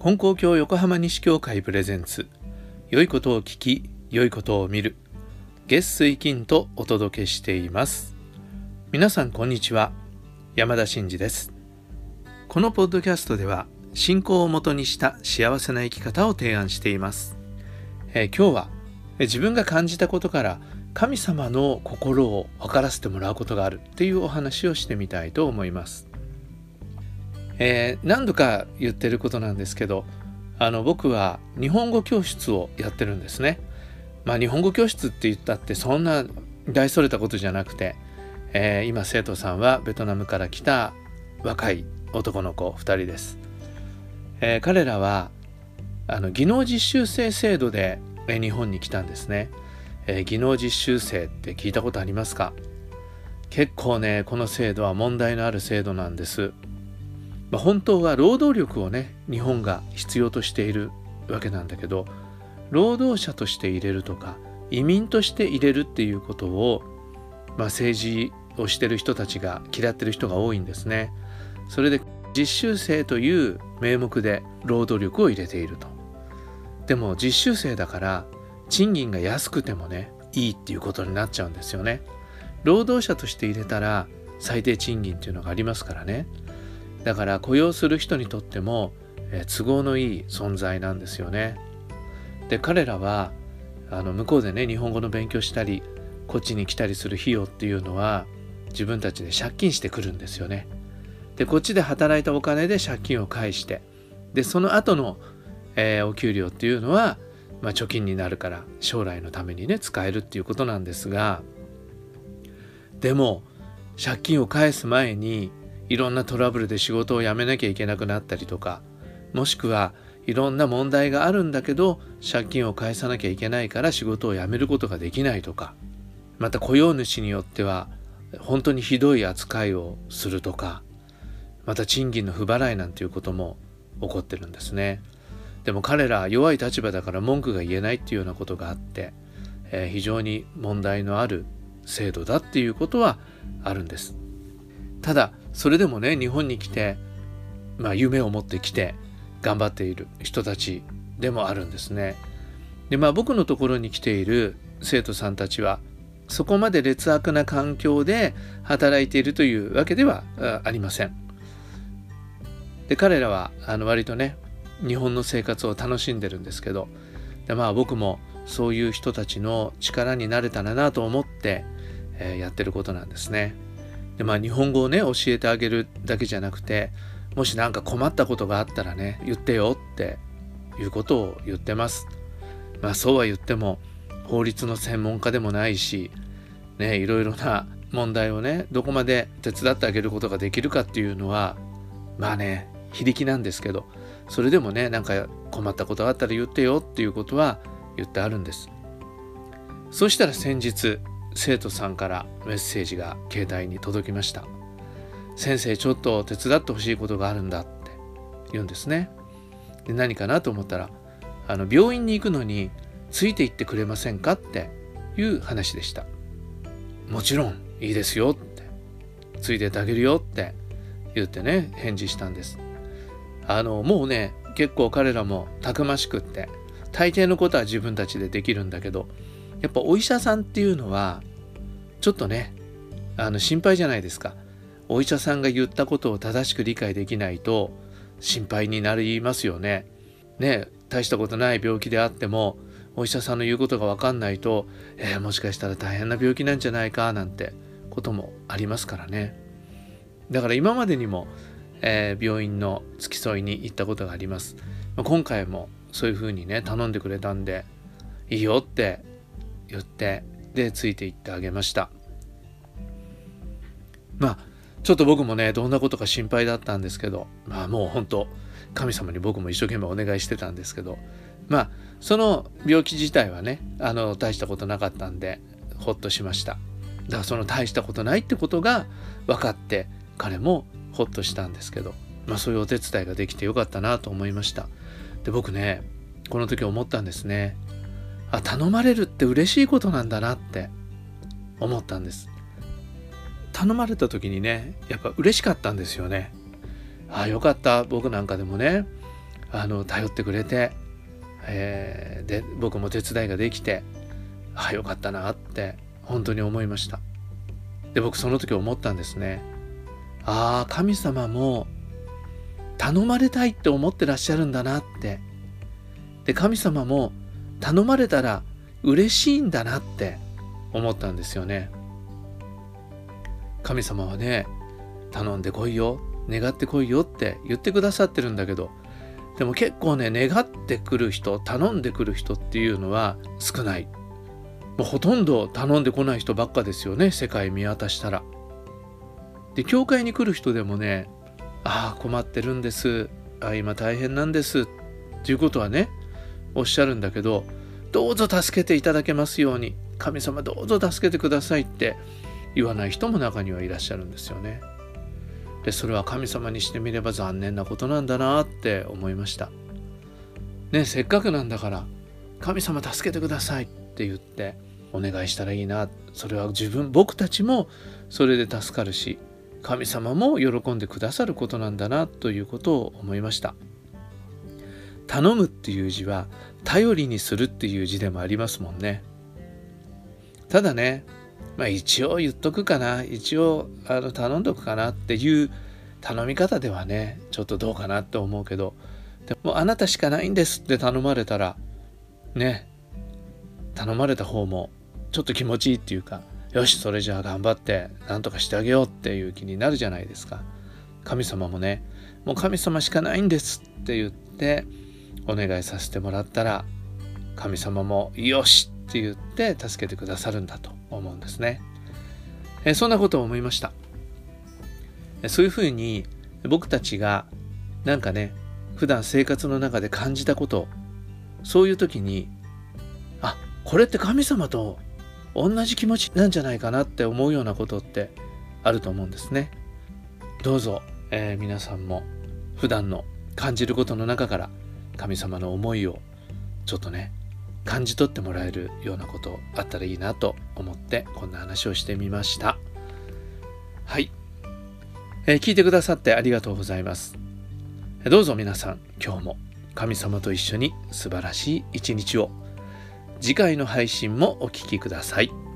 金光教横浜西教会プレゼンツ。良いことを聞き良いことを見る。月水金とお届けしています。皆さんこんにちは。山田真嗣です。このポッドキャストでは信仰をもとにした幸せな生き方を提案しています、えー、今日は自分が感じたことから神様の心を分からせてもらうことがあるっていうお話をしてみたいと思います。えー、何度か言ってることなんですけどあの僕は日本語教室をやってるんですね。まあ日本語教室って言ったってそんな大それたことじゃなくて、えー、今生徒さんはベトナムから来た若い男の子2人です。えー、彼らはあの技能実習生制度で日本に来たんですね、えー、技能実習生って聞いたことありますか？結構ねこの制度は問題のある制度なんですまあ、本当は労働力をね日本が必要としているわけなんだけど労働者として入れるとか移民として入れるっていうことを、まあ、政治をしてる人たちが嫌ってる人が多いんですね。それで実習生という名目で労働力を入れていると。でも実習生だから賃金が安くてもねいいっていうことになっちゃうんですよね。労働者として入れたら最低賃金っていうのがありますからね。だから雇用する人にとっても、え都合のいい存在なんですよね。で彼らはあの向こうでね日本語の勉強したりこっちに来たりする費用っていうのは自分たちで借金してくるんですよね。でこっちで働いたお金で借金を返してでその後の、えー、お給料っていうのは、まあ、貯金になるから将来のためにね使えるっていうことなんですがでも借金を返す前にいろんなトラブルで仕事を辞めなきゃいけなくなったりとかもしくはいろんな問題があるんだけど借金を返さなきゃいけないから仕事を辞めることができないとかまた雇用主によっては本当にひどい扱いをするとかまた賃金の不払いなんていうことも起こってるんですね。でも彼ら弱い立場だから文句が言えないっていうようなことがあって、えー、非常に問題のある制度だっていうことはあるんです。ただそれでもね日本に来て、まあ、夢を持ってきて頑張っている人たちでもあるんですね。でまあ僕のところに来ている生徒さんたちはそこまで劣悪な環境で働いているというわけではありません。で彼らはあの割とね日本の生活を楽しんでるんですけどでまあ僕もそういう人たちの力になれたらなと思って、えー、やってることなんですね。でまあ日本語をね教えてあげるだけじゃなくてもし何か困ったことがあったらね言ってよっていうことを言ってます。まあそうは言っても法律の専門家でもないしねいろいろな問題をねどこまで手伝ってあげることができるかっていうのはまあね非力なんですけどそれでもねなんか困ったことがあったら言ってよっていうことは言ってあるんです。そしたら先日生徒さんからメッセージが携帯に届きました。先生ちょっと手伝ってほしいことがあるんだって言うんですね。で何かなと思ったらあの病院に行くのについて行ってくれませんかっていう話でした。もちろんいいですよって。ついてってあげるよって言ってね返事したんです。あのもうね結構彼らもたくましくって大抵のことは自分たちでできるんだけどやっぱお医者さんっていうのはちょっとねあの心配じゃないですかお医者さんが言ったことを正しく理解できないと心配になりますよね。ね大したことない病気であってもお医者さんの言うことが分かんないと、えー、もしかしたら大変な病気なんじゃないかなんてこともありますからね。だから今までにも、えー、病院の付き添いに行ったことがあります。今回もそういうふうにね頼んでくれたんでいいよって言ってでついていってあげました。まあちょっと僕もねどんなことか心配だったんですけどまあもう本当神様に僕も一生懸命お願いしてたんですけどまあその病気自体はねあの大したことなかったんでほっとしました。だからその大したことないってことが分かって彼もほっとしたんですけどまあそういうお手伝いができてよかったなと思いました。で僕ねこの時思ったんですね。あ頼まれるって嬉しいことなんだなって思ったんです。頼まれた時にねやっぱ嬉しかったんですよね。ああよかった。僕なんかでもねあの頼ってくれて、えー、で僕も手伝いができてああよかったなって本当に思いました。で僕その時思ったんですね。ああ神様も頼まれたいって思ってらっしゃるんだなって。で神様も頼まれたら嬉しいんだなって思ったんですよね。神様はね頼んでこいよ願ってこいよって言ってくださってるんだけどでも結構ね願ってくる人頼んでくる人っていうのは少ない。もうほとんど頼んでこない人ばっかですよね世界見渡したら。で教会に来る人でもねああ困ってるんです。あ今大変なんです。っていうことはねおっしゃるんだけどどうぞ助けていただけますように神様どうぞ助けてくださいって言わない人も中にはいらっしゃるんですよね。でそれは神様にしてみれば残念なことなんだなって思いました。ねせっかくなんだから神様助けてくださいって言ってお願いしたらいいなそれは自分僕たちもそれで助かるし神様も喜んでくださることなんだなということを思いました。頼むっていう字は頼りにするっていう字でもありますもんね。ただね、まあ一応言っとくかな、一応あの頼んどくかなっていう頼み方ではね、ちょっとどうかなって思うけど、でもあなたしかないんですって頼まれたら、ね、頼まれた方もちょっと気持ちいいっていうか、よし、それじゃあ頑張って何とかしてあげようっていう気になるじゃないですか。神様もね、もう神様しかないんですって言ってお願いさせてもらったら、神様もよしって言って助けてくださるんだと思うんですね。えそんなことを思いました。そういうふうに僕たちがなんかね普段生活の中で感じたことそういう時にあこれって神様と同じ気持ちなんじゃないかなって思うようなことってあると思うんですね。どうぞ、えー、皆さんも普段の感じることの中から神様の思いをちょっとね感じ取ってもらえるようなことあったらいいなと思ってこんな話をしてみました。はい、えー、聞いてくださってありがとうございます。どうぞ皆さん今日も神様と一緒に素晴らしい一日を。次回の配信もお聴きください。